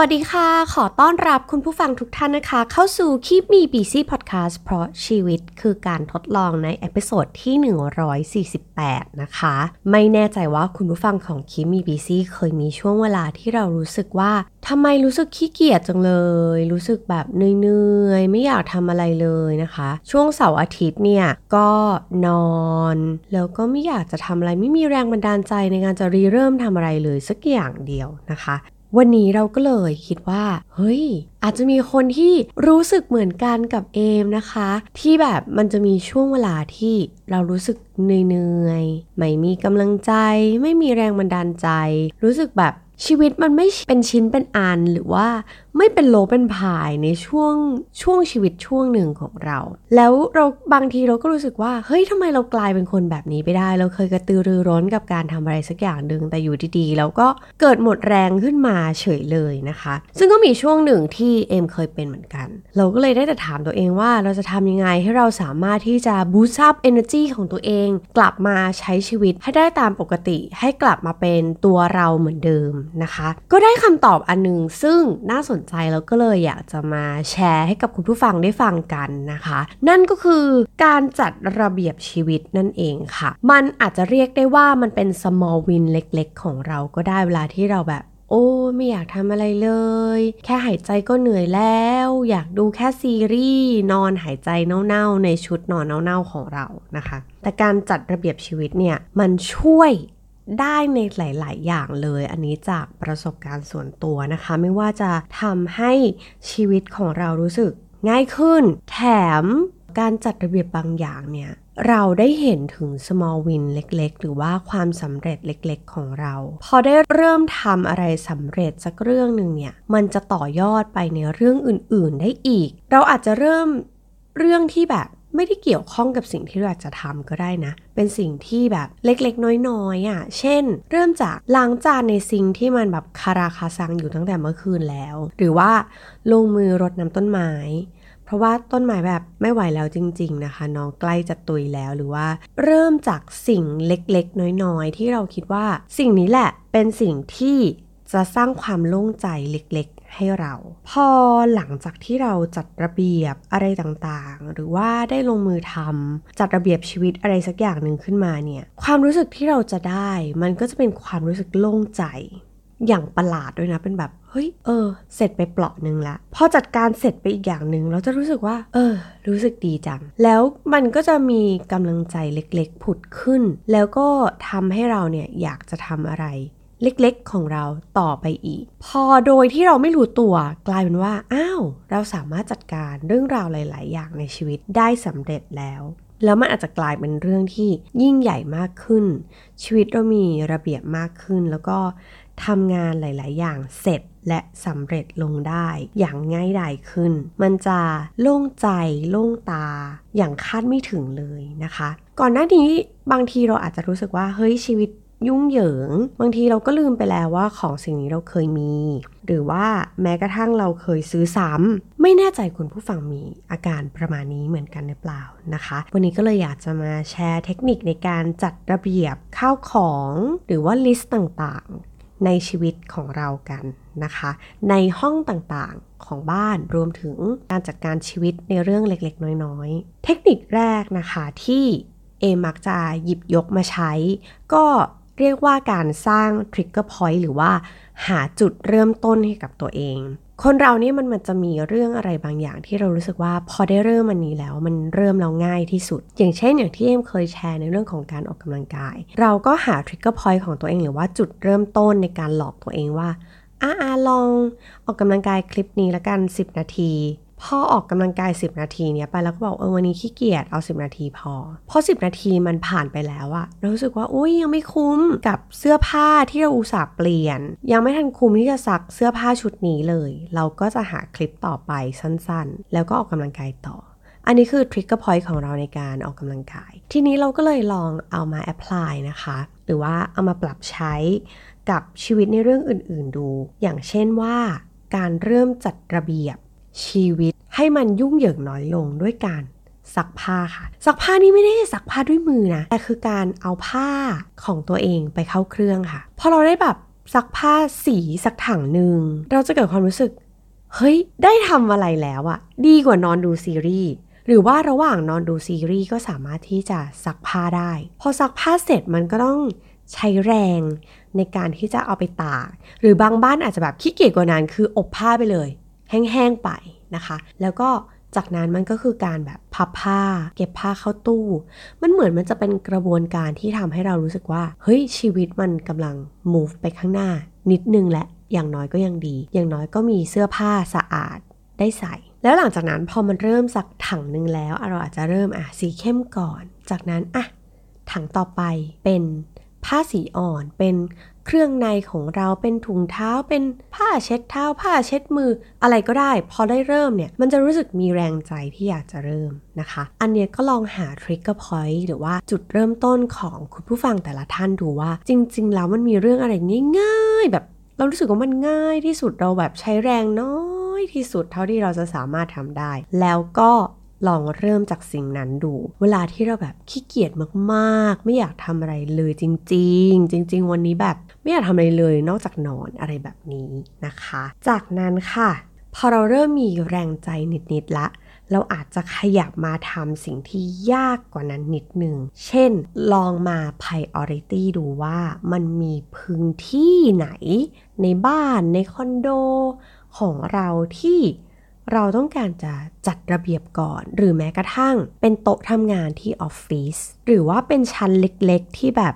วัสดีค่ะ ขอต้อนรับคุณผู้ฟังทุกท่านนะคะ เข้าสู่ Keep Me Busy Podcast เพราะชีวิตคือการทดลองใน episode ที่ 148 นะคะ ไม่แน่ใจว่าคุณผู้ฟังของ Keep Me Busy เคยมีช่วงเวลาที่เรารู้สึกว่าทำไมรู้สึกขี้เกียจจังเลย รู้สึกแบบเหนื่อยๆ ไม่อยากทำอะไรเลยนะคะ ช่วงเสาร์อาทิตย์เนี่ย ก็นอน แล้วก็ไม่อยากจะทำอะไรไม่มีแรงบันดาลใจในการจะริเริ่มทำอะไรเลยสักอย่างเดียวนะคะ วันนี้เราก็เลยคิดว่า เฮ้ย อาจจะมีคนที่รู้สึกเหมือนกันกับเอมนะคะ ที่แบบมันจะมีช่วงเวลาที่เรารู้สึกเหนื่อยๆไม่มีกำลังใจ ไม่มีแรงบันดาลใจ รู้สึกแบบชีวิตมันไม่เป็นชิ้นเป็นอันหรือว่า ไม่เป็นโลเป็นพายในช่วงช่วงชีวิตช่วงหนึ่งของเรา แล้วเราบางทีเราก็รู้สึกว่า เฮ้ยทำไมเรากลายเป็นคนแบบนี้ไปได้ เราเคยกระตือรือร้นกับการทำอะไรสักอย่างหนึ่งแต่อยู่ดีๆแล้วก็เกิดหมดแรงขึ้นมาเฉยเลยนะคะ ซึ่งก็มีช่วงหนึ่งที่เอมเคยเป็นเหมือนกัน เราก็เลยได้แต่ถามตัวเองว่าเราจะทำยังไงให้เราสามารถที่จะ boost up energy ของตัวเอง กลับมาใช้ชีวิตให้ได้ตามปกติ ให้กลับมาเป็นตัวเราเหมือนเดิมนะคะ ก็ได้คำตอบอันนึงซึ่งน่าสนใจแล้วก็เลยอยากจะมาแชร์ให้กับคุณผู้ฟังได้ฟังกันนะคะ นั่นก็คือการจัดระเบียบชีวิตนั่นเองค่ะ มันอาจจะเรียกได้ว่ามันเป็น small win เล็กๆ ของเราก็ได้เวลาที่เราแบบโอ้ไม่อยากทำอะไรเลย แค่หายใจก็เหนื่อยแล้ว อยากดูแค่ซีรีส์นอนหายใจเน่าๆ ในชุดนอนเน่าๆของเรานะคะ แต่การจัดระเบียบชีวิตเนี่ย มันช่วย ได้ในหลาย ๆ อย่างเลย อันนี้จากประสบการณ์ส่วนตัวนะคะ ไม่ว่าจะทำให้ชีวิตของเรารู้สึกง่ายขึ้น แถมการจัดระเบียบบางอย่างเนี่ย เราได้เห็นถึง small win เล็ก ๆ หรือว่าความสำเร็จเล็ก ๆ ของเรา พอได้เริ่มทำอะไรสำเร็จสักเรื่องหนึ่งเนี่ย มันจะต่อยอดไปในเรื่องอื่น ๆ ได้อีก เราอาจจะเริ่มเรื่องที่แบบ ไม่ได้เกี่ยวข้องกับสิ่งที่เราจะทำก็ได้นะ เป็นสิ่งที่แบบเล็กๆ น้อยๆอะ เช่น เริ่มจากล้างจานในซิงที่มันแบบคาราคาซังอยู่ตั้งแต่เมื่อคืนแล้ว หรือว่าลงมือรดน้ำต้นไม้เพราะว่าต้นไม้แบบไม่ไหวแล้วจริง ๆ นะคะ น้องใกล้จะตุยแล้วหรือว่า เริ่มจากสิ่งเล็กๆ น้อยๆ ที่เราคิดว่า สิ่งนี้แหละเป็นสิ่งที่จะสร้างความโล่งใจเล็กๆ ให้เรา พอหลังจากที่เราจัดระเบียบอะไรต่างๆ หรือว่าได้ลงมือทำจัดระเบียบชีวิตอะไรสักอย่างหนึ่งขึ้นมาเนี่ยความรู้สึกที่เราจะได้ มันก็จะเป็นความรู้สึกโล่งใจอย่างประหลาดด้วยนะเป็นแบบเฮ้ยเออ เสร็จไปเปลาะหนึ่งละพอจัดการเสร็จไปอีกอย่างหนึ่งเราจะรู้สึกว่า เออ รู้สึกดีจัง แล้วมันก็จะมีกำลังใจเล็กๆ ผุดขึ้น แล้วก็ทำให้เราเนี่ยอยากจะทำอะไร เล็กๆของเราต่อไปอีก พอโดยที่เราไม่รู้ตัวกลายเป็นว่า อ้าว เราสามารถจัดการเรื่องราวหลาย ๆ อย่างในชีวิตได้สำเร็จแล้ว แล้วมันอาจจะกลายเป็นเรื่องที่ยิ่งใหญ่มากขึ้น ชีวิตเรามีระเบียบมากขึ้น แล้วก็ทำงานหลาย ๆ อย่างเสร็จและสำเร็จลงได้อย่างง่ายดายขึ้น มันจะโล่งใจโล่งตา อย่างคาดไม่ถึงเลยนะคะ ก่อนหน้านี้บางทีเราอาจจะรู้สึกว่าเฮ้ยชีวิต ยุ่งเหยิง บางทีเราก็ลืมไปแล้วว่าของสิ่งนี้เราเคยมี หรือว่าแม้กระทั่งเราเคยซื้อซ้ำไม่แน่ใจคุณผู้ฟังมีอาการประมาณนี้เหมือนกันหรือเปล่านะคะ วันนี้ก็เลยอยากจะมาแชร์เทคนิคในการจัดระเบียบข้าวของ หรือว่าลิสต์ต่างๆ ในชีวิตของเรากันนะคะ ในห้องต่างๆของบ้านรวมถึงการจัดการชีวิตในเรื่องเล็กๆ น้อยๆ เทคนิคแรกนะคะที่เอมักจะหยิบยกมาใช้ ก็ เรียกว่าการสร้าง trigger point หรือว่าหาจุดเริ่มต้นให้กับตัวเอง คนเรานี่มันมันจะมีเรื่องอะไรบางอย่างที่เรารู้สึกว่าพอได้เริ่มมันนี้แล้ว มันเริ่มเราง่ายที่สุด อย่างเช่นอย่างที่เอ็มเคยแชร์ในเรื่องของการออกกำลังกาย เราก็หา trigger point ของตัวเองหรือว่าจุดเริ่มต้นในการหลอกตัวเองว่าอ่าลองออกกำลังกายคลิปนี้ละกัน 10 นาที พอออกกำลังกาย 10 นาทีเนี้ยไปแล้วก็บอกเออวันนี้ขี้เกียจเอา 10 นาทีพอพอ10 นาทีมันผ่านไปแล้วอะเรารู้สึกว่าอุ้ยยังไม่คุ้มกับเสื้อผ้าที่เราอุตส่าห์เปลี่ยน ยังไม่ทันคุ้มที่จะซักเสื้อผ้าชุดนี้เลย เราก็จะหาคลิปต่อไปสั้นๆ แล้วก็ออกกำลังกายต่ออันนี้คือ trigger point ของเราในการออกกำลังกาย ทีนี้เราก็เลยลองเอามา apply นะคะ หรือว่าเอามาปรับใช้กับชีวิตในเรื่องอื่น ๆ ดู อย่างเช่นว่าการเริ่มจัดระเบียบ ชีวิตให้มันยุ่งเหยิงน้อยลงด้วยการซักผ้าค่ะ ซักผ้านี่ไม่ได้ซักผ้าด้วยมือนะ แต่คือการเอาผ้าของตัวเองไปเข้าเครื่องค่ะ พอเราได้แบบซักผ้าสีสักถังหนึ่งเราจะเกิดความรู้สึก เฮ้ย ได้ทำอะไรแล้วอะดีกว่านอนดูซีรีส์หรือว่าระหว่างนอนดูซีรีส์ก็สามารถที่จะซักผ้าได้ พอซักผ้าเสร็จมันก็ต้องใช้แรงในการที่จะเอาไปตาก หรือบางบ้านอาจจะแบบขี้เกียจกว่านั้นคืออบผ้าไปเลย แห้งๆไปนะคะ แล้วก็จากนั้นมันก็คือการแบบพับผ้า เก็บผ้าเข้าตู้ มันเหมือนมันจะเป็นกระบวนการที่ทำให้เรารู้สึกว่า เฮ้ยชีวิตมันกำลัง move ไปข้างหน้า นิดนึงและอย่างน้อยก็ยังดี อย่างน้อยก็มีเสื้อผ้าสะอาดได้ใส่ แล้วหลังจากนั้นพอมันเริ่มสักถังหนึ่งแล้ว เราอาจจะเริ่มอะสีเข้มก่อน จากนั้นอะถังต่อไปเป็นผ้าสีอ่อนเป็น เครื่องในของเราเป็นถุงเท้าเป็นผ้าเช็ดเท้า ผ้าเช็ดมือ อะไรก็ได้ พอได้เริ่มเนี่ย มันจะรู้สึกมีแรงใจที่อยากจะเริ่มนะคะ อันเนี้ยก็ลองหา trigger point หรือว่าจุดเริ่มต้นของคุณผู้ฟังแต่ละท่านดูว่า จริง ๆ แล้วมันมีเรื่องอะไรง่ายๆ แบบเรารู้สึกว่ามันง่ายที่สุดเราแบบใช้แรงน้อยที่สุดเท่าที่เราจะสามารถทำได้ แล้วก็ ลองเริ่มจากสิ่งนั้นดู เวลาที่เราแบบขี้เกียจมากๆ ไม่อยากทำอะไรเลยจริง ๆ จริง ๆ วันนี้แบบไม่อยากทำอะไรเลยนอกจากนอนอะไรแบบนี้นะคะ จากนั้นค่ะ พอเราเริ่มมีแรงใจนิดๆละเราอาจจะขยับมาทำสิ่งที่ยากกว่านั้นนิดหนึ่ง เช่น ลองมา priority ดูว่ามันมีพื้นที่ไหน ในบ้านในคอนโด ของเราที่ เราต้องการจะจัดระเบียบก่อน หรือแม้กระทั่ง เป็นโต๊ะทำงานที่ออฟฟิศหรือว่าเป็นชั้นเล็กๆ ที่แบบ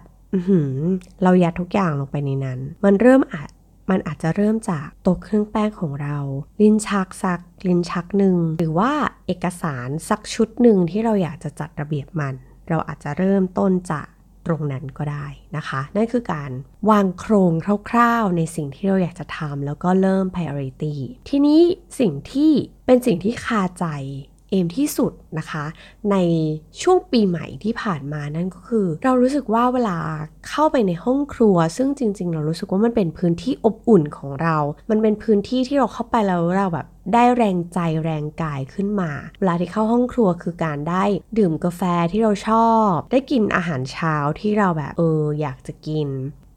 เรายัดทุกอย่างลงไปในนั้น มันเริ่มอาจมันอาจจะเริ่มจากโต๊ะเครื่องแป้งของเรา ลิ้นชักสัก ลิ้นชักหนึ่ง หรือว่าเอกสารสักชุดหนึ่งที่เราอยากจะจัดระเบียบมัน เราอาจจะเริ่มต้นจาก รงนั้นก็ได้นะคะ นั่นคือการวางโครงคร่าวๆ ในสิ่งที่เราอยากจะทำแล้วก็เริ่ม priority ทีนี้สิ่งที่เป็นสิ่งที่คาใจ เอมที่สุดนะคะ ในช่วงปีใหม่ที่ผ่านมานั่นก็คือ เรารู้สึกว่าเวลาเข้าไปในห้องครัว ซึ่งจริง ๆ เรารู้สึกว่ามันเป็นพื้นที่อบอุ่นของเรา มันเป็นพื้นที่ที่เราเข้าไปแล้วเราแบบได้แรงใจแรงกายขึ้นมา เวลาที่เข้าห้องครัวคือการได้ดื่มกาแฟที่เราชอบ ได้กินอาหารเช้าที่เราแบบเอออยากจะกิน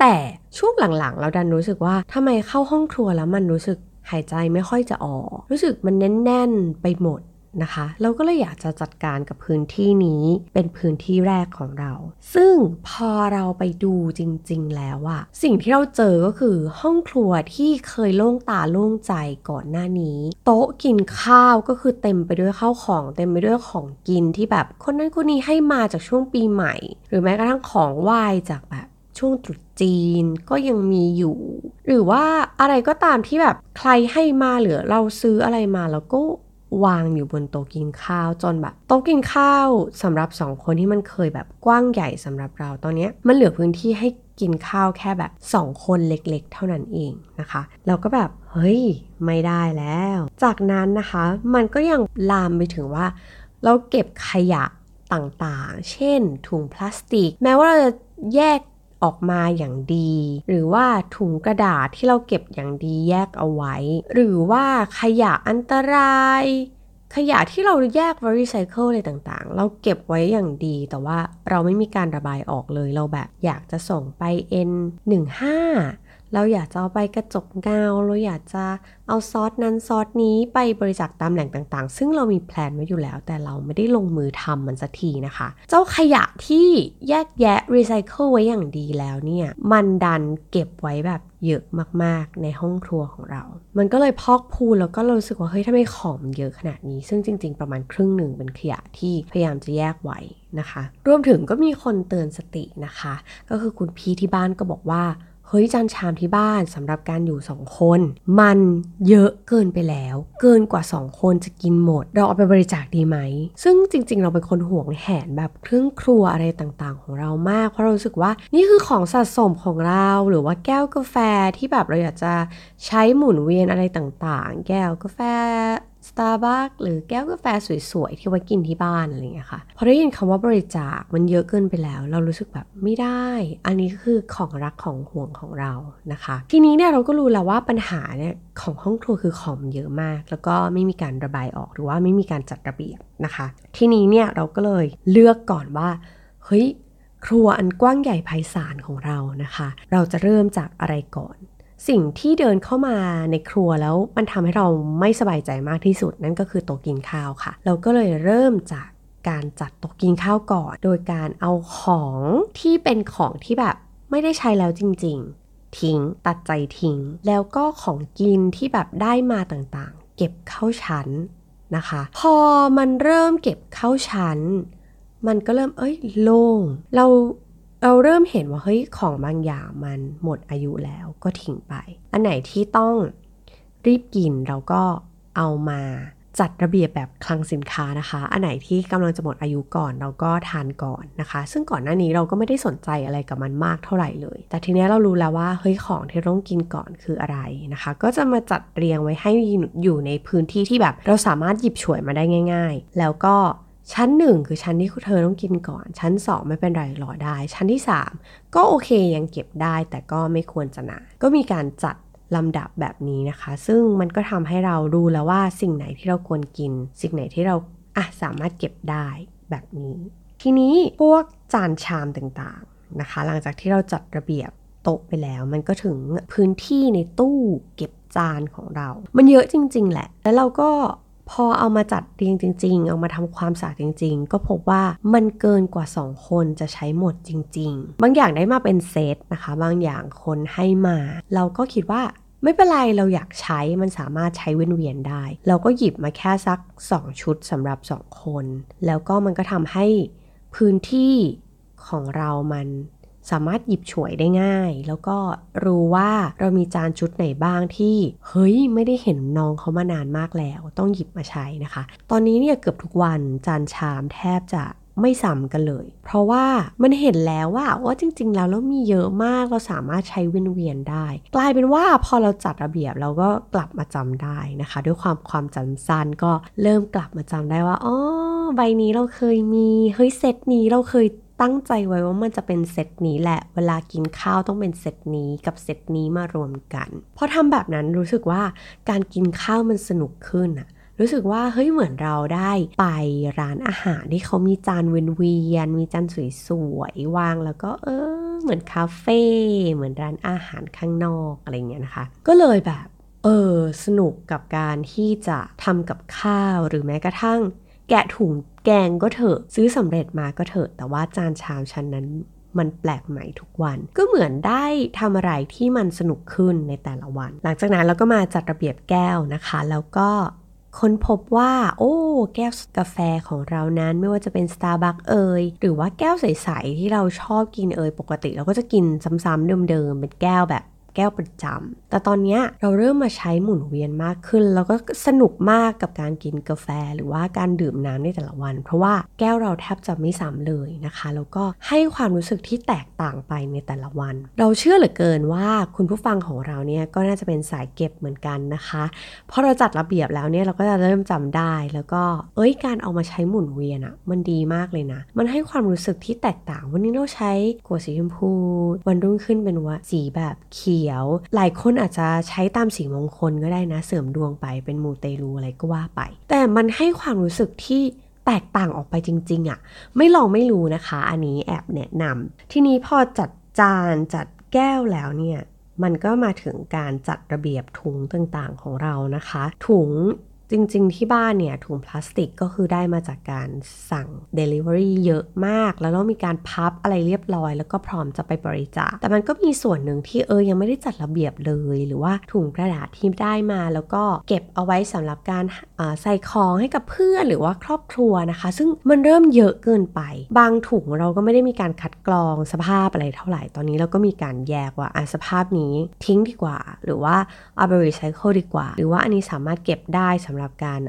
แต่ช่วงหลังๆ เราดันรู้สึกว่าทำไมเข้าห้องครัวแล้วมันรู้สึกหายใจไม่ค่อยจะออก รู้สึกมันแน่นๆไปหมด นะคะ เราก็เลยอยากจะจัดการกับพื้นที่นี้เป็นพื้นที่แรกของเรา ซึ่งพอเราไปดูจริง ๆ แล้วอะสิ่งที่เราเจอก็คือห้องครัวที่เคยโล่งตาโล่งใจก่อนหน้านี้ โต๊ะกินข้าวก็คือเต็มไปด้วยข้าวของเต็มไปด้วยของกินที่แบบคนนั้นคนนี้ให้มาจากช่วงปีใหม่ หรือแม้กระทั่งของไหว้จากแบบช่วงตรุษจีนก็ยังมีอยู่ หรือว่าอะไรก็ตามที่แบบใครให้มาหรือเราซื้ออะไรมาแล้วก็ วางอยู่บนโต๊ะกินข้าวจนแบบโต๊ะกินข้าวสำหรับสองคนที่มันเคยแบบกว้างใหญ่สำหรับเราตอนนี้มันเหลือพื้นที่ให้กินข้าวแค่แบบสองคนเล็กๆ เท่านั้นเองนะคะ เราก็แบบเฮ้ยไม่ได้แล้ว จากนั้นนะคะมันก็ยังลามไปถึงว่า เราเก็บขยะต่างๆ เช่นถุงพลาสติก แม้ว่าเราจะแยก ออกมาอย่างดี หรือว่าถุงกระดาษที่เราเก็บอย่างดีแยกเอาไว้ หรือว่าขยะอันตราย ขยะที่เราแยกรีไซเคิลอะไรต่างๆ เราเก็บไว้อย่างดี แต่ว่าเราไม่มีการระบายออกเลยเราแบบอยากจะส่งไป N15 เราอยากจะเอาไปกระจกเงาเราอยากจะเอาซอสนั้นซอสนี้ไปบริจาคตามแหล่งต่างๆ ซึ่งเรามี plan ไว้อยู่แล้ว แต่เราไม่ได้ลงมือทำมันสักทีนะคะ เจ้าขยะที่แยกแยะรีไซเคิลไว้อย่างดีแล้วเนี่ย มันดันเก็บไว้แบบเยอะมากๆ ในห้องครัวของเรา มันก็เลยพอกพูนแล้วก็รู้สึกว่าเฮ้ยถ้าไมของมันเยอะขนาดนี้ ซึ่งจริง ๆ ประมาณครึ่งหนึ่งเป็นขยะที่พยายามจะแยกไว้นะคะ รวมถึงก็มีคนเตือนสตินะคะ ก็คือคุณพี่ที่บ้านก็บอกว่า ฮ้ยจานชามที่บ้านสำหรับการอยู่สองคน มันเยอะเกินไปแล้ว เกินกว่าสองคนจะกินหมด เราเอาไปบริจาคดีไหม ซึ่งจริง ๆ เราเป็นคนห่วงแหนแบบเครื่องครัวอะไรต่างๆ ของเรามาก เพราะเรารู้สึกว่านี่คือของสะสมของเราหรือว่าแก้วกาแฟที่แบบเราอยากจะใช้หมุนเวียนอะไรต่างๆ แก้วกาแฟ สตาร์บัคหรือแก้วกาแฟสวยๆ ที่ไว้กินที่บ้านอะไรเงี้ยค่ะ พอได้ยินคำว่าบริจาคมันเยอะเกินไปแล้ว เรารู้สึกแบบไม่ได้ อันนี้คือของรักของหวงของเรานะคะ ทีนี้เนี่ยเราก็รู้แล้วว่าปัญหาเนี่ยของห้องครัวคือของเยอะมาก แล้วก็ไม่มีการระบายออกหรือว่าไม่มีการจัดระเบียบนะคะ ทีนี้เนี่ยเราก็เลยเลือกก่อนว่าเฮ้ยครัวอันกว้างใหญ่ไพศาลของเรานะคะ เราจะเริ่มจากอะไรก่อน สิ่งที่เดินเข้ามาในครัวแล้วมันทำให้เราไม่สบายใจมากที่สุดนั่นก็คือโต๊ะกินข้าวค่ะ เราก็เลยเริ่มจากการจัดโต๊ะกินข้าวก่อน โดยการเอาของที่เป็นของที่แบบไม่ได้ใช้แล้วจริง ๆ ทิ้งตัดใจทิ้ง แล้วก็ของกินที่แบบได้มาต่างๆ เก็บเข้าชั้นนะคะ พอมันเริ่มเก็บเข้าชั้น มันก็เริ่มเอ้ยโล่งเรา เราเริ่มเห็นว่าเฮ้ยของบางอย่างมันหมดอายุแล้วก็ทิ้งไป อันไหนที่ต้องรีบกินเราก็เอามาจัดระเบียบแบบคลังสินค้านะคะ อันไหนที่กำลังจะหมดอายุก่อนเราก็ทานก่อนนะคะ ซึ่งก่อนหน้านี้เราก็ไม่ได้สนใจอะไรกับมันมากเท่าไหร่เลย แต่ทีนี้เรารู้แล้วว่าเฮ้ยของที่ต้องกินก่อนคืออะไรนะคะ ก็จะมาจัดเรียงไว้ให้อยู่ในพื้นที่ที่แบบ เราสามารถหยิบฉวยมาได้ง่าย ๆ แล้วก็ ชั้นหนึ่งคือชั้นที่เธอต้องกินก่อน ชั้น2ไม่เป็นไรรอได้ ชั้นที่3ก็โอเคยังเก็บได้แต่ก็ไม่ควรจะหนา ก็มีการจัดลำดับแบบนี้นะคะ ซึ่งมันก็ทำให้เรารู้แล้วว่าสิ่งไหนที่เราควรกิน สิ่งไหนที่เราอะสามารถเก็บได้แบบนี้ ทีนี้พวกจานชามต่างๆนะคะ หลังจากที่เราจัดระเบียบโต๊ะไปแล้ว มันก็ถึงพื้นที่ในตู้เก็บจานของเรา มันเยอะจริง ๆ แหละ แล้วเราก็ พอเอามาจัดเรียงจริง ๆ เอามาทำความสะอาดจริง ๆ ก็พบว่ามันเกินกว่า 2 คนจะใช้หมดจริง ๆ บางอย่างได้มาเป็นเซตนะคะ บางอย่างคนให้มา เราก็คิดว่าไม่เป็นไรเราอยากใช้มันสามารถใช้เวียนๆได้ เราก็หยิบมาแค่สัก 2 ชุดสำหรับ 2 คน แล้วก็มันก็ทำให้พื้นที่ของเรามัน สามารถหยิบฉวยได้ง่าย แล้วก็รู้ว่าเรามีจานชุดไหนบ้างที่เฮ้ยไม่ได้เห็นน้องเขามานานมากแล้ว ต้องหยิบมาใช้นะคะ ตอนนี้เนี่ยเกือบทุกวันจานชามแทบจะไม่ซ้ำกันเลย เพราะว่ามันเห็นแล้วว่าว่าจริง ๆ แล้วเรามีเยอะมากเราสามารถใช้เวียนๆได้ กลายเป็นว่าพอเราจัดระเบียบเราก็กลับมาจำได้นะคะ ด้วยความความจำสั้นก็เริ่มกลับมาจำได้ว่าอ๋อใบนี้เราเคยมีเฮ้ยเซตนี้เราเคย ตั้งใจไว้ว่ามันจะเป็นเซตนี้แหละ เวลากินข้าวต้องเป็นเซตนี้กับเซตนี้มารวมกันพอทำแบบนั้นรู้สึกว่าการกินข้าวมันสนุกขึ้นอะรู้สึกว่าเฮ้ยเหมือนเราได้ไปร้านอาหารที่เขามีจานเวียนเวียนมีจานสวยๆวางแล้วก็เออ เหมือนคาเฟ่เหมือนร้านอาหารข้างนอกอะไรเงี้ยนะคะ ก็เลยแบบเออสนุกกับการที่จะทำกับข้าวหรือแม้กระทั่ง แกะถุงแกงก็เถอะ ซื้อสำเร็จมาก็เถอะ แต่ว่าจานชามชั้นนั้นมันแปลกใหม่ทุกวัน ก็เหมือนได้ทำอะไรที่มันสนุกขึ้นในแต่ละวัน หลังจากนั้นเราก็มาจัดระเบียบแก้วนะคะ แล้วก็ค้นพบว่า โอ้ แก้วกาแฟของเรานั้นไม่ว่าจะเป็น Starbucks เอ่ยหรือว่าแก้วใส ๆ ที่เราชอบกินเอ่ยปกติ เราก็จะกินซ้ำๆเดิมๆเป็นแก้วแบบ แก้วประจำแต่ตอนนี้เราเริ่มมาใช้หมุนเวียนมากขึ้น แล้วก็สนุกมากกับการกินกาแฟ หรือว่าการดื่มน้ำในแต่ละวัน เพราะว่าแก้วเราแทบจะไม่ซ้ำเลยนะคะ แล้วก็ให้ความรู้สึกที่แตกต่างไปในแต่ละวัน เราเชื่อเหลือเกินว่าคุณผู้ฟังของเราเนี่ยก็น่าจะเป็นสายเก็บเหมือนกันนะคะพอเราจัดระเบียบแล้วเนี่ยเราก็จะเริ่มจำได้แล้วก็เอ้ยการเอามาใช้หมุนเวียนอะมันดีมากเลยนะ มันให้ความรู้สึกที่แตกต่าง วันนี้เราใช้ขวดสีชมพู วันรุ่งขึ้นเป็นว่าสีแบบเขียว หลายคนอาจจะใช้ตามสีมงคลก็ได้นะ เสริมดวงไปเป็นมูเตลูอะไรก็ว่าไป แต่มันให้ความรู้สึกที่แตกต่างออกไปจริง ๆอะ่ะ ไม่ลองไม่รู้นะคะ อันนี้แอบแนะนำทีนี้พอจัดจานจัดแก้วแล้วเนี่ยมันก็มาถึงการจัดระเบียบถุงต่างๆของเรานะคะ ถุง จริง ๆ ที่บ้านเนี่ยถุงพลาสติกก็คือได้มาจากการสั่ง Delivery เยอะมาก แล้วเรามีการพับอะไรเรียบร้อย แล้วก็พร้อมจะไปบริจาคแต่มันก็มีส่วนหนึ่งที่เออยังไม่ได้จัดระเบียบเลย หรือว่าถุงกระดาษที่ได้มา แล้วก็เก็บเอาไว้สำหรับการใส่ของให้กับเพื่อนหรือว่าครอบครัวนะคะ ซึ่งมันเริ่มเยอะเกินไป บางถุงเราก็ไม่ได้มีการคัดกรองสภาพอะไรเท่าไหร่ตอนนี้เราก็มีการแยกว่าอะสภาพนี้ทิ้งดีกว่า หรือว่าเอาไปรีไซเคิลดีกว่า หรือว่าอันนี้สามารถเก็บได้สำหรับการ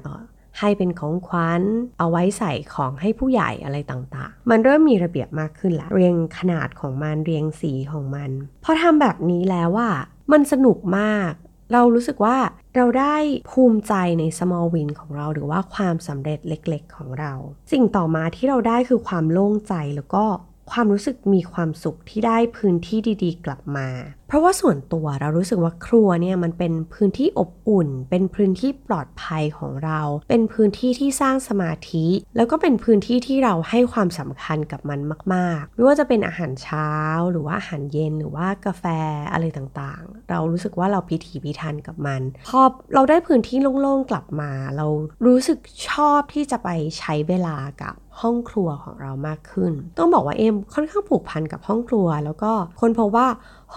ให้เป็นของขวัญเอาไว้ใส่ของให้ผู้ใหญ่อะไรต่างๆ มันเริ่มมีระเบียบมากขึ้นแล้วเรียงขนาดของมันเรียงสีของมัน พอทำแบบนี้แล้วว่ามันสนุกมาก เรารู้สึกว่าเราได้ภูมิใจใน small win ของเรา หรือว่าความสำเร็จเล็กๆ ของเรา สิ่งต่อมาที่เราได้คือความโล่งใจแล้วก็ความรู้สึกมีความสุขที่ได้พื้นที่ดีๆ กลับมา ราะว่าส่วนตัวเรารู้สึกว่าครัวเนี่ยมันเป็นพื้นที่อบอุ่น เป็นพื้นที่ปลอดภัยของเรา เป็นพื้นที่ที่สร้างสมาธิ แล้วก็เป็นพื้นที่ที่เราให้ความสำคัญกับมันมาก ๆ ไม่ว่าจะเป็นอาหารเช้า หรือว่าอาหารเย็นหรือว่ากาแฟอะไรต่างๆ เรารู้สึกว่าเราพิถีพิถันกับมัน พอเราได้พื้นที่โล่งๆกลับมา เรารู้สึกชอบที่จะไปใช้เวลากับห้องครัวของเรามากขึ้น ต้องบอกว่าเอ็มค่อนข้างผูกพันกับห้องครัว แล้วก็คนพบว่า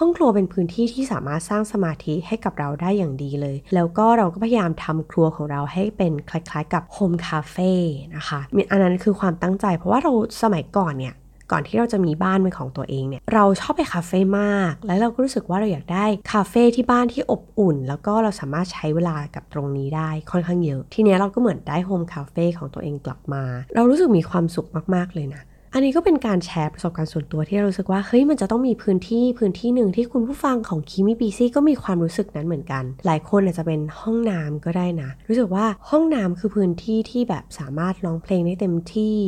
ห้องครัวเป็นพื้นที่ที่สามารถสร้างสมาธิให้กับเราได้อย่างดีเลย แล้วก็เราก็พยายามทำครัวของเราให้เป็นคล้ายๆ กับโฮมคาเฟ่นะคะอันนั้นคือความตั้งใจ เพราะว่าเราสมัยก่อนเนี่ยก่อนที่เราจะมีบ้านเป็นของตัวเองเนี่ยเราชอบไปคาเฟ่มาก แล้วเราก็รู้สึกว่าเราอยากได้คาเฟ่ที่บ้านที่อบอุ่น แล้วก็เราสามารถใช้เวลากับตรงนี้ได้ค่อนข้างเยอะ ทีนี้เราก็เหมือนได้ home cafe ของตัวเองกลับมา เรารู้สึกมีความสุขมากๆเลยนะ อันนี้ก็เป็นการแชร์ประสบการณ์ส่วนตัวที่เรารู้สึกว่าเฮ้ยมันจะต้องมีพื้นที่พื้นที่หนึ่งที่คุณผู้ฟังของ Keep Me Busy ก็มีความรู้สึกนั้นเหมือนกัน หลายคนอาจจะเป็นห้องน้ำก็ได้นะ รู้สึกว่าห้องน้ำคือพื้นที่ที่แบบสามารถร้องเพลงได้เต็มที่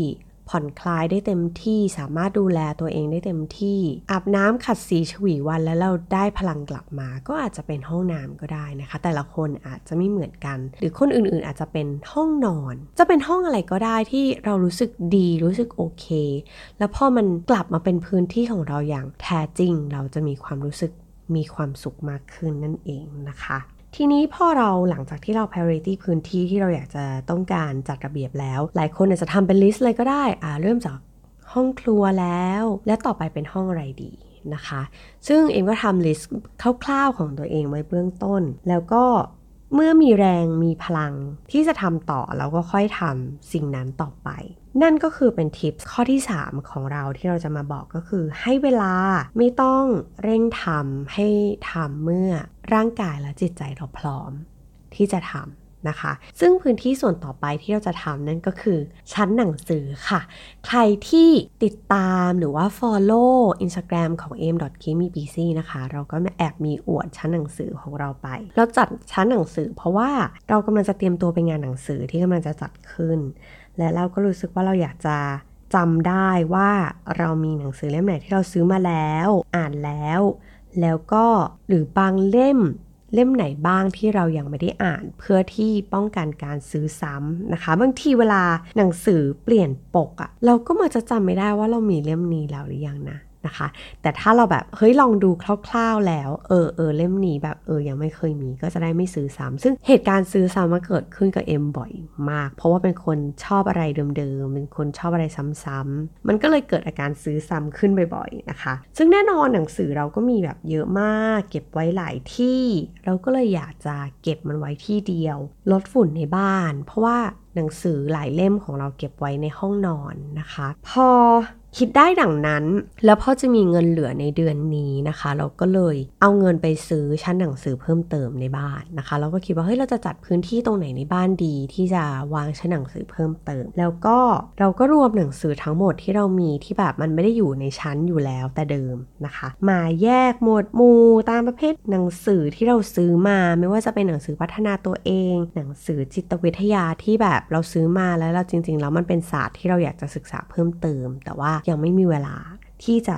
ผ่อนคลายได้เต็มที่สามารถดูแลตัวเองได้เต็มที่ อาบน้ำขัดสีฉวีวันแล้วเราได้พลังกลับมา ก็อาจจะเป็นห้องน้ำก็ได้นะคะ แต่ละคนอาจจะไม่เหมือนกัน หรือคนอื่นๆ อาจจะเป็นห้องนอน จะเป็นห้องอะไรก็ได้ที่เรารู้สึกดีรู้สึกโอเค แล้วพอมันกลับมาเป็นพื้นที่ของเราอย่างแท้จริง เราจะมีความรู้สึกมีความสุขมากขึ้นนั่นเองนะคะ ทีนี้พอเราหลังจากที่เรา priority พื้นที่ที่เราอยากจะต้องการจัดระเบียบแล้ว หลายคนอาจจะทำเป็น list เลยก็ได้อ่าเริ่มจากห้องครัวแล้ว และต่อไปเป็นห้องอะไรดีนะคะ ซึ่งเอ็มก็ทำ list คร่าวๆของตัวเองไว้เบื้องต้น แล้วก็เมื่อมีแรงมีพลังที่จะทำต่อเราก็ค่อยทำสิ่งนั้นต่อไป นั่นก็คือเป็นทิปข้อที่ 3 ของเราที่เราจะมาบอกก็คือให้เวลาไม่ต้องเร่งทำให้ทำเมื่อร่างกายและจิตใจเราพร้อมที่จะทำนะคะ ซึ่งพื้นที่ส่วนต่อไปที่เราจะทำนั่นก็คือชั้นหนังสือค่ะ ใครที่ติดตามหรือว่า follow Instagram ของ a m k i m i b c นะคะ เราก็แอบมีอวดชั้นหนังสือของเราไป เราจัดชั้นหนังสือเพราะว่าเรากำลังจะเตรียมตัวไปงานหนังสือที่กำลังจะจัดขึ้น และเราก็รู้สึกว่าเราอยากจะจำได้ว่าเรามีหนังสือเล่มไหนที่เราซื้อมาแล้ว อ่านแล้ว แล้วก็หรือบางเล่มเล่มไหนบ้างที่เรายังไม่ได้อ่านเพื่อที่ป้องกันการซื้อซ้ำนะคะ บางทีเวลาหนังสือเปลี่ยนปกอะเราก็มาจะจำไม่ได้ว่าเรามีเล่มนี้แล้วหรือยังนะ นะคะ แต่ถ้าเราแบบเฮ้ยลองดูคร่าวๆแล้ว เออเออเล่มนี้แบบเออยังไม่เคยมีก็จะได้ไม่ซื้อซ้ำซึ่งเหตุการณ์ซื้อซ้ำมาเกิดขึ้นกับเอ็มบ่อยมาก เพราะว่าเป็นคนชอบอะไรเดิมๆเป็นคนชอบอะไรซ้ำๆมันก็เลยเกิดอาการซื้อซ้ำขึ้นบ่อยๆนะคะ ซึ่งแน่นอนหนังสือเราก็มีแบบเยอะมาก เก็บไว้หลายที่ เราก็เลยอยากจะเก็บมันไว้ที่เดียว ลดฝุ่นในบ้าน เพราะว่าหนังสือหลายเล่มของเราเก็บไว้ในห้องนอนนะคะ พอ คิดได้ดังนั้น แล้วพ่อจะมีเงินเหลือในเดือนนี้นะคะ เราก็เลยเอาเงินไปซื้อชั้นหนังสือเพิ่มเติมในบ้านนะคะ เราก็คิดว่าเฮ้ยเราจะจัดพื้นที่ตรงไหนในบ้านดี ที่จะวางชั้นหนังสือเพิ่มเติม แล้วก็เราก็รวมหนังสือทั้งหมดที่เรามีที่แบบมันไม่ได้อยู่ในชั้นอยู่แล้วแต่เดิมนะคะ มาแยกหมวดหมู่ตามประเภทหนังสือที่เราซื้อมา ไม่ว่าจะเป็นหนังสือพัฒนาตัวเอง หนังสือจิตวิทยาที่แบบเราซื้อมาแล้วเราจริง ๆ แล้วมันเป็นศาสตร์ที่เราอยากจะศึกษาเพิ่มเติม แต่ว่ายังไม่มีเวลาที่จะ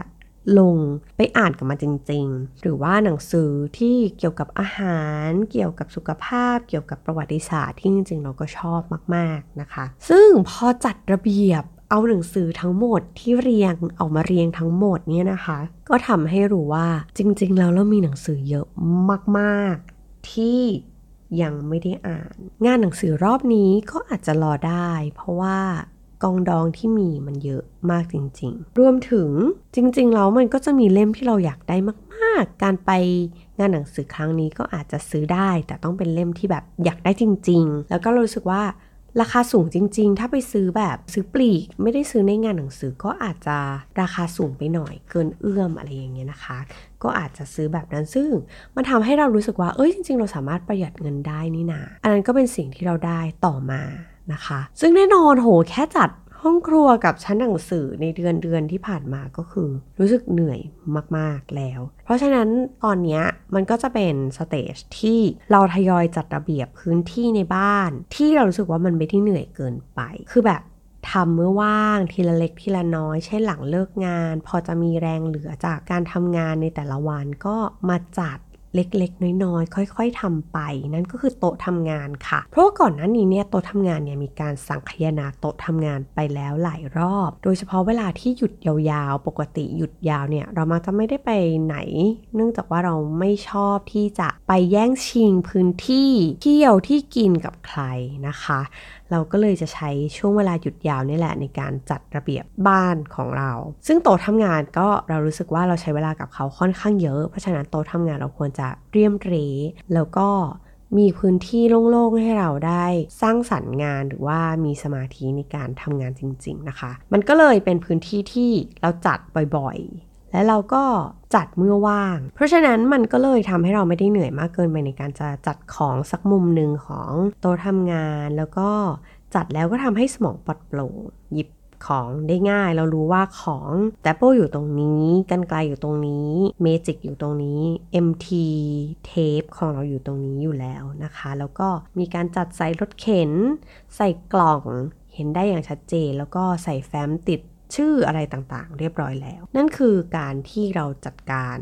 ลงไปอ่านกับมันจริง ๆ หรือว่าหนังสือที่เกี่ยวกับอาหาร เกี่ยวกับสุขภาพ เกี่ยวกับประวัติศาสตร์ที่จริงๆ เราก็ชอบมากๆนะคะ ซึ่งพอจัดระเบียบเอาหนังสือทั้งหมดที่เรียงออกมาเรียงทั้งหมดเนี่ยนะคะ ก็ทำให้รู้ว่าจริง ๆ แล้วเรามีหนังสือเยอะมากๆ ที่ยังไม่ได้อ่าน งานหนังสือรอบนี้ก็อาจจะรอได้ เพราะว่า กองดองที่มีมันเยอะมากจริง ๆ รวมถึงจริงๆแล้วมันก็จะมีเล่มที่เราอยากได้มากๆ การไปงานหนังสือครั้งนี้ก็อาจจะซื้อได้ แต่ต้องเป็นเล่มที่แบบอยากได้จริง ๆ แล้วก็รู้สึกว่าราคาสูงจริง ๆ ถ้าไปซื้อแบบซื้อปลีก ไม่ได้ซื้อในงานหนังสือก็อาจจะราคาสูงไปหน่อยเกินเอื้อมอะไรอย่างเงี้ยนะคะ ก็อาจจะซื้อแบบนั้นซึ่ง มันทำให้เรารู้สึกว่าเอ้ยจริง ๆ เราสามารถประหยัดเงินได้นี่นาอันนั้นก็เป็นสิ่งที่เราได้ต่อมา นะคะ ซึ่งแน่นอนโหแค่จัดห้องครัวกับชั้นหนังสือในเดือนเดือนที่ผ่านมาก็คือ รู้สึกเหนื่อยมาก ๆ แล้ว เพราะฉะนั้นตอนนี้มันก็จะเป็นสเตจที่เราทยอยจัดระเบียบพื้นที่ในบ้าน ที่เรารู้สึกว่ามันไม่ได้เหนื่อยเกินไป คือแบบทำเมื่อว่างทีละเล็กทีละน้อย เช่นหลังเลิกงาน พอจะมีแรงเหลือจากการทำงานในแต่ละวันก็มาจัด เล็กๆ น้อยๆ ค่อย ๆทำไป นั่นก็คือโต๊ะทำงานค่ะ เพราะว่าก่อนหน้านี้เนี่ยโต๊ะทำงานเนี่ยมีการสังคยนาโต๊ะทำงานไปแล้วหลายรอบ โดยเฉพาะเวลาที่หยุดยาวๆ ปกติหยุดยาวเนี่ยเรามักจะไม่ได้ไปไหน เนื่องจากว่าเราไม่ชอบที่จะไปแย่งชิงพื้นที่เที่ยวที่กินกับใครนะคะ เราก็เลยจะใช้ช่วงเวลาหยุดยาวนี่แหละในการจัดระเบียบบ้านของเรา ซึ่งโต๊ะทำงานก็เรารู้สึกว่าเราใช้เวลากับเขาค่อนข้างเยอะ เพราะฉะนั้นโต๊ะทำงานเราควรจะเรียมเรแล้วก็มีพื้นที่โล่งๆ ให้เราได้สร้างสรรค์งานหรือว่ามีสมาธิในการทำงานจริง ๆ นะคะ มันก็เลยเป็นพื้นที่ที่เราจัดบ่อย และเราก็จัดเมื่อว่าง เพราะฉะนั้นมันก็เลยทำให้เราไม่ได้เหนื่อยมากเกินไปในการจะจัดของสักมุมหนึ่งของโต๊ะทำงานแล้วก็จัดแล้วก็ทำให้สมองปลอดโปร่งหยิบของได้ง่าย เรารู้ว่าของแตปเปิลอยู่ตรงนี้กันไกลอยู่ตรงนี้เมจิกอยู่ตรงนี้ MT เทปของเราอยู่ตรงนี้อยู่แล้วนะคะ แล้วก็มีการจัดใส่รถเข็น ใส่กล่องเห็นได้อย่างชัดเจน แล้วก็ใส่แฟ้มติด ชื่ออะไรต่างๆ เรียบร้อยแล้ว นั่นคือการที่เราจัดการ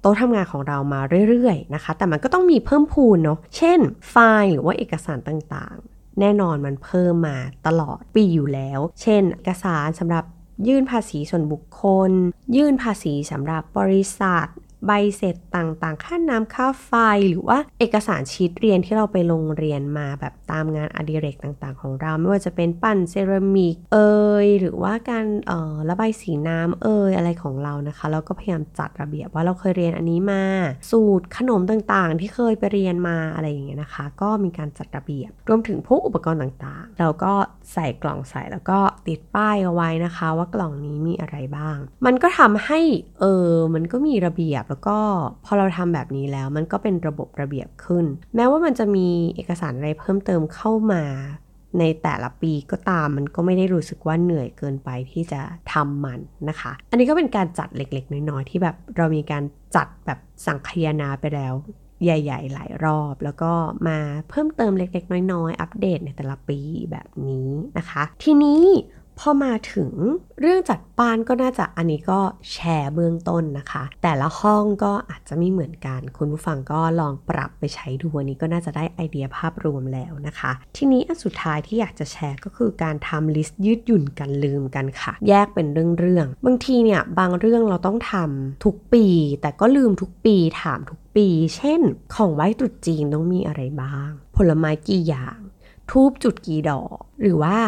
โต๊ะทำงานของเรามาเรื่อยๆนะคะ แต่มันก็ต้องมีเพิ่มพูนเนาะเช่น ไฟล์หรือว่าเอกสารต่างๆ แน่นอนมันเพิ่มมาตลอดปีอยู่แล้ว เช่น เอกสารสำหรับยื่นภาษีส่วนบุคคล ยื่นภาษีสำหรับบริษัท ใบเสร็จต่างๆ ค่าน้ำค่าไฟหรือว่าเอกสารชีตเรียนที่เราไปลงเรียนมาแบบตามงานอดิเรกต่างๆ ของเรา ไม่ว่าจะเป็นปั้นเซรามิกเอยหรือว่าการเอ่อระบายสีน้ำเอยอะไรของเรานะคะเราก็พยายามจัดระเบียบว่าเราเคยเรียนอันนี้มา สูตรขนมต่างๆ ที่เคยไปเรียนมาอะไรอย่างเงี้ยนะคะ ก็มีการจัดระเบียบ รวมถึงพวกอุปกรณ์ต่างๆ เราก็ใส่กล่องใส่แล้วก็ติดป้ายเอาไว้นะคะ ว่ากล่องนี้มีอะไรบ้าง มันก็ทำให้เออมันก็มีระเบียบแล้วก็พอเราทำแบบนี้แล้วมันก็เป็นระบบระเบียบขึ้น แม้ว่ามันจะมีเอกสารอะไรเพิ่มเติมเข้ามาในแต่ละปีก็ตามมันก็ไม่ได้รู้สึกว่าเหนื่อยเกินไปที่จะทำมันนะคะ อันนี้ก็เป็นการจัดเล็กๆ น้อยๆ ที่แบบเรามีการจัดแบบสังคยนาไปแล้ว ใหญ่ ๆ หลายรอบ แล้วก็มาเพิ่มเติมเล็กๆ น้อยๆ อัปเดตในแต่ละปีแบบนี้นะคะ ทีนี้ พอมาถึงเรื่องจัดบ้านก็น่าจะอันนี้ก็แชร์เบื้องต้นนะคะ แต่ละห้องก็อาจจะไม่เหมือนกัน คุณผู้ฟังก็ลองปรับไปใช้ดูอันนี้ก็น่าจะได้ไอเดียภาพรวมแล้วนะคะ ทีนี้อันสุดท้ายที่อยากจะแชร์ก็คือการทำลิสต์ยืดหยุ่นกันลืมกันค่ะ แยกเป็นเรื่องๆบางทีเนี่ยบางเรื่องเราต้องทำทุกปี แต่ก็ลืมทุกปีถามทุกปี เช่น ของไหว้ตรุษจีนต้องมีอะไรบ้าง ผลไม้กี่อย่าง ธูปจุดกี่ดอก หรือว่า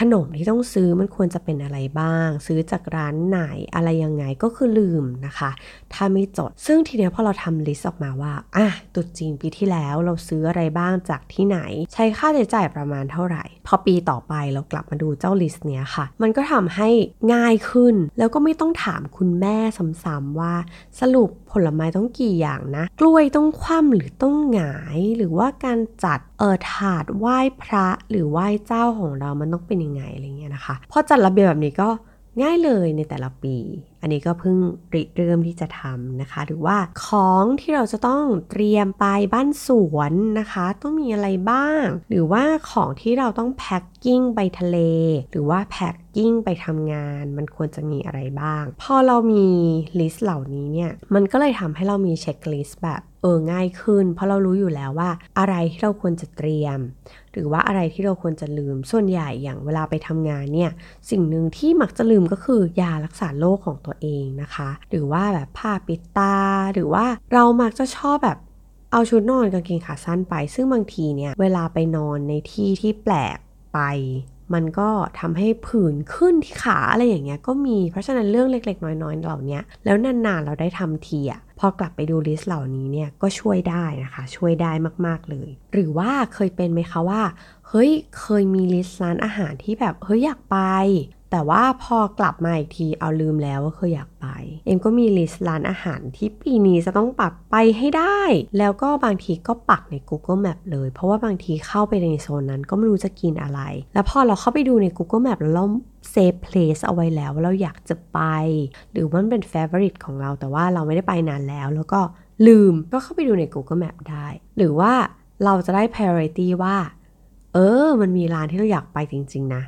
ขนมที่ต้องซื้อมันควรจะเป็นอะไรบ้าง ซื้อจากร้านไหนอะไรยังไงก็คือลืมนะคะ ถ้าไม่จด ซึ่งทีเนี้ยพอเราทำ list ออกมาว่าอะตรุษจีนปีที่แล้วเราซื้ออะไรบ้างจากที่ไหน ใช้ค่าใช้จ่ายประมาณเท่าไหร่ พอปีต่อไปเรากลับมาดูเจ้า list เนี้ยค่ะ มันก็ทำให้ง่ายขึ้น แล้วก็ไม่ต้องถามคุณแม่ซ้ำๆว่า สรุปผลไม้ต้องกี่อย่างนะ กล้วยต้องคว่ำหรือต้องหงาย หรือว่าการจัดเออถาดไหว้พระหรือไหว้เจ้าของเรามันต้องเป็นยังไงอะไรเงี้ยนะคะพอจัดระเบียบแบบนี้ก็ ง่ายเลยในแต่ละปี อันนี้ก็เพิ่งริเริ่มที่จะทำนะคะ หรือว่าของที่เราจะต้องเตรียมไปบ้านสวนนะคะ ต้องมีอะไรบ้าง หรือว่าของที่เราต้อง packing ไปทะเล หรือว่า packing ไปทำงาน มันควรจะมีอะไรบ้าง พอเรามี list เหล่านี้เนี่ย มันก็เลยทำให้เรามี checklist แบบเออง่ายขึ้น เพราะเรารู้อยู่แล้วว่าอะไรที่เราควรจะเตรียม หรือว่าอะไรที่เราควรจะลืมส่วนใหญ่อย่างเวลาไปทำงานเนี่ยสิ่งหนึ่งที่มักจะลืมก็คือยารักษาโรคของตัวเองนะคะ หรือว่าแบบผ้าปิดตา หรือว่าเรามักจะชอบแบบเอาชุดนอนกางเกงขาสั้นไป ซึ่งบางทีเนี่ยเวลาไปนอนในที่ที่แปลกไป มันก็ทำให้ผื่นขึ้นที่ขาอะไรอย่างเงี้ยก็มีเพราะฉะนั้นเรื่องเล็ก ๆ น้อยๆเหล่านี้แล้วนานๆเราได้ทำทีอะพอกลับไปดูลิสต์เหล่านี้เนี่ยก็ช่วยได้นะคะ ช่วยได้มากๆเลย หรือว่าเคยเป็นไหมคะว่าเฮ้ยเคยมี list ร้านอาหารที่แบบเฮ้ยอยากไป แต่ว่าพอกลับมาอีกทีเอาลืมแล้วว่าเคยอยากไป เอ็มก็มี list ร้านอาหารที่ปีนี้จะต้องปรับไปให้ได้ แล้วก็บางทีก็ปักใน Google Map เลย เพราะว่าบางทีเข้าไปในโซนนั้นก็ไม่รู้จะกินอะไร แล้วพอเราเข้าไปดูใน Google Map แล้วเรา save place เอาไว้แล้วว่าเราอยากจะไป หรือมันเป็น favorite ของเราแต่ว่าเราไม่ได้ไปนานแล้วแล้วก็ลืมก็เข้าไปดูใน Google Map ได้ หรือว่าเราจะได้ priority ว่า เออ มันมีร้านที่เราอยากไปจริง ๆ นะ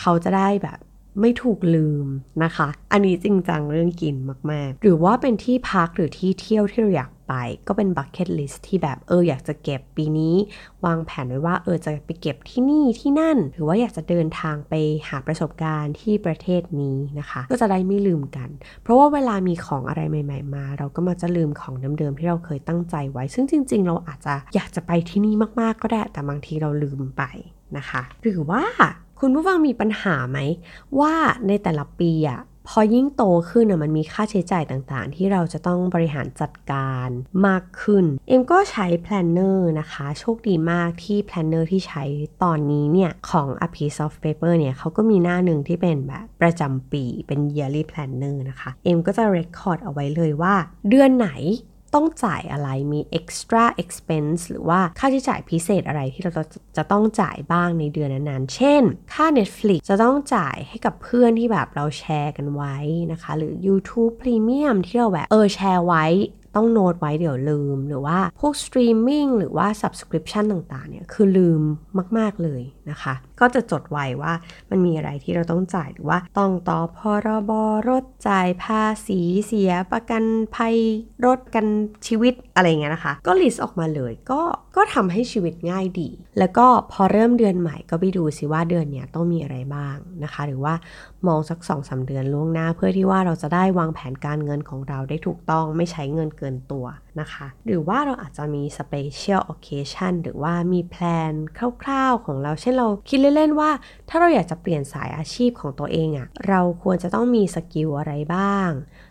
เขาจะได้แบบไม่ถูกลืมนะคะ อันนี้จริงจังเรื่องกินมาก ๆ หรือว่าเป็นที่พักหรือที่เที่ยวที่เราอยาก ไป ก็เป็นบัคเก็ตลิสที่แบบเอออยากจะเก็บปีนี้ วางแผนไว้ว่าเออจะไปเก็บที่นี่ที่นั่น หรือว่าอยากจะเดินทางไปหาประสบการณ์ที่ประเทศนี้นะคะ ก็จะได้ไม่ลืมกัน เพราะว่าเวลามีของอะไรใหม่ ๆ มา เราก็มักจะลืมของเดิมๆที่เราเคยตั้งใจไว้ ซึ่งจริง ๆ เราอาจจะอยากจะไปที่นี่มากๆก็ได้ แต่บางทีเราลืมไปนะคะ หรือว่าคุณผู้ฟังมีปัญหาไหม ว่าในแต่ละปีอะ พอยิ่งโตขึ้นอะมันมีค่าใช้จ่ายต่างๆ ที่เราจะต้องบริหารจัดการมากขึ้น เอ็มก็ใช้ planner นะคะ โชคดีมากที่ planner ที่ใช้ตอนนี้เนี่ยของ A Piece of Paper เนี่ยเขาก็มีหน้าหนึ่งที่เป็นแบบประจำปีเป็น yearly planner นะคะ เอ็มก็จะ record เอาไว้เลยว่า เดือนไหน ต้องจ่ายอะไรมี extra expense หรือว่าค่าใช้จ่ายพิเศษอะไรที่เราจะจะต้องจ่ายบ้างในเดือนนั้นๆ เช่น ค่า Netflix จะต้องจ่ายให้กับเพื่อนที่แบบเราแชร์กันไว้นะคะ หรือ YouTube Premium ที่เราแบบเออแชร์ไว้ต้องโน้ตไว้เดี๋ยวลืม หรือว่าพวกสตรีมมิ่งหรือว่า subscription ต่างๆเนี่ยคือลืมมาก ๆ เลยนะคะ ก็จะจดไว้ว่ามันมีอะไรที่เราต้องจ่ายหรือว่าต้องต่อพรบรถจ่ายภาษีเสียประกันภัยรถประกันชีวิตอะไรเงี้ยนะคะ ก็ list ออกมาเลยก็ก็ทำให้ชีวิตง่ายดี แล้วก็พอเริ่มเดือนใหม่ก็ไปดูสิว่าเดือนเนี้ยต้องมีอะไรบ้างนะคะ หรือว่ามองสัก2อสเดือนล่วงหน้า เพื่อที่ว่าเราจะได้วางแผนการเงินของเราได้ถูกต้องไม่ใช้เงินเกินตัวนะคะ หรือว่าเราอาจจะมี special occasion หรือว่ามี plan คร่าวๆของเรา เช่นเราคิดเล่นๆว่า ถ้าเราอยากจะเปลี่ยนสายอาชีพของตัวเองอะ่ะ เราควรจะต้องมี skill อะไรบ้าง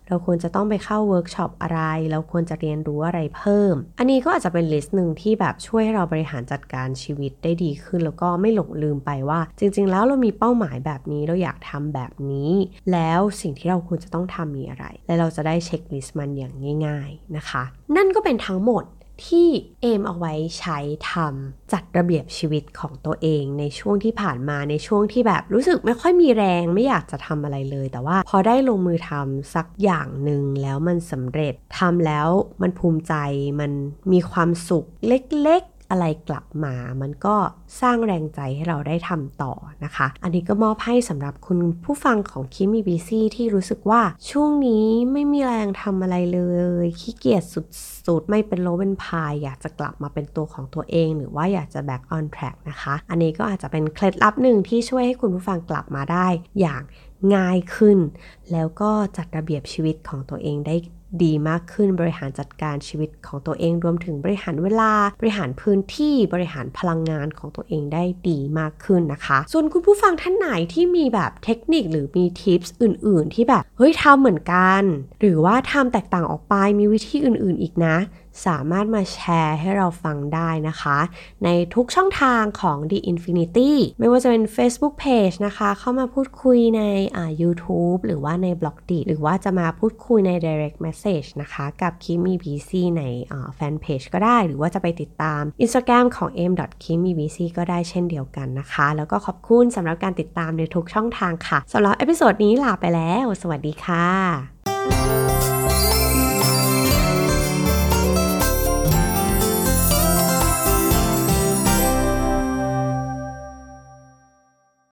เราควรจะต้องไปเข้าเวิร์กช็อปอะไร เราควรจะเรียนรู้อะไรเพิ่ม อันนี้ก็อาจจะเป็น list หนึ่งที่แบบช่วยให้เราบริหารจัดการชีวิตได้ดีขึ้น แล้วก็ไม่หลงลืมไปว่า จริง ๆ แล้วเรามีเป้าหมายแบบนี้เราอยากทำแบบนี้ แล้วสิ่งที่เราควรจะต้องทำมีอะไร และเราจะได้ checklist มันอย่างง่าย ๆนะคะ นั่นก็เป็นทั้งหมด ที่เอ็มเอาไว้ใช้ทำจัดระเบียบชีวิตของตัวเองในช่วงที่ผ่านมาในช่วงที่แบบรู้สึกไม่ค่อยมีแรงไม่อยากจะทำอะไรเลย แต่ว่าพอได้ลงมือทำสักอย่างหนึ่งแล้วมันสำเร็จทำแล้วมันภูมิใจมันมีความสุขเล็ก อะไรกลับมา มันก็สร้างแรงใจให้เราได้ทำต่อนะคะ อันนี้ก็มอบให้สำหรับคุณผู้ฟังของคิมีบีซี่ที่รู้สึกว่าช่วงนี้ไม่มีแรงทำอะไรเลยขี้เกียจสุดๆ ไม่เป็นโลเป็นพาย อยากจะกลับมาเป็นตัวของตัวเอง หรือว่าอยากจะ back on track นะคะ อันนี้ก็อาจจะเป็นเคล็ดลับหนึ่งที่ช่วยให้คุณผู้ฟังกลับมาได้ อย่างง่ายขึ้น แล้วก็จัดระเบียบชีวิตของตัวเองได้ ดีมากขึ้นบริหารจัดการชีวิตของตัวเองรวมถึงบริหารเวลา บริหารพื้นที่บริหารพลังงานของตัวเองได้ดีมากขึ้นนะคะ ส่วนคุณผู้ฟังท่านไหนที่มีแบบเทคนิคหรือมีทิปส์อื่น ๆ ที่แบบเฮ้ยทำเหมือนกัน หรือว่าทำแตกต่างออกไปมีวิธีอื่น ๆ อีกนะ สามารถมาแชร์ให้เราฟังได้นะคะ ในทุกช่องทางของ The Infinity ไม่ว่าจะเป็น Facebook Page นะคะ เข้ามาพูดคุยใน YouTube หรือว่าใน Blockdit หรือว่าจะมาพูดคุยใน Direct Message นะคะ กับ Kimi BC ในแฟนเพจก็ได้ หรือว่าจะไปติดตาม Instagram ของ m k i m i b c ก็ได้เช่นเดียวกันนะคะ แล้วก็ขอบคุณสำหรับการติดตามในทุกช่องทางค่ะสำหรับ episode นี้ลาไปแล้ว สวัสดีค่ะ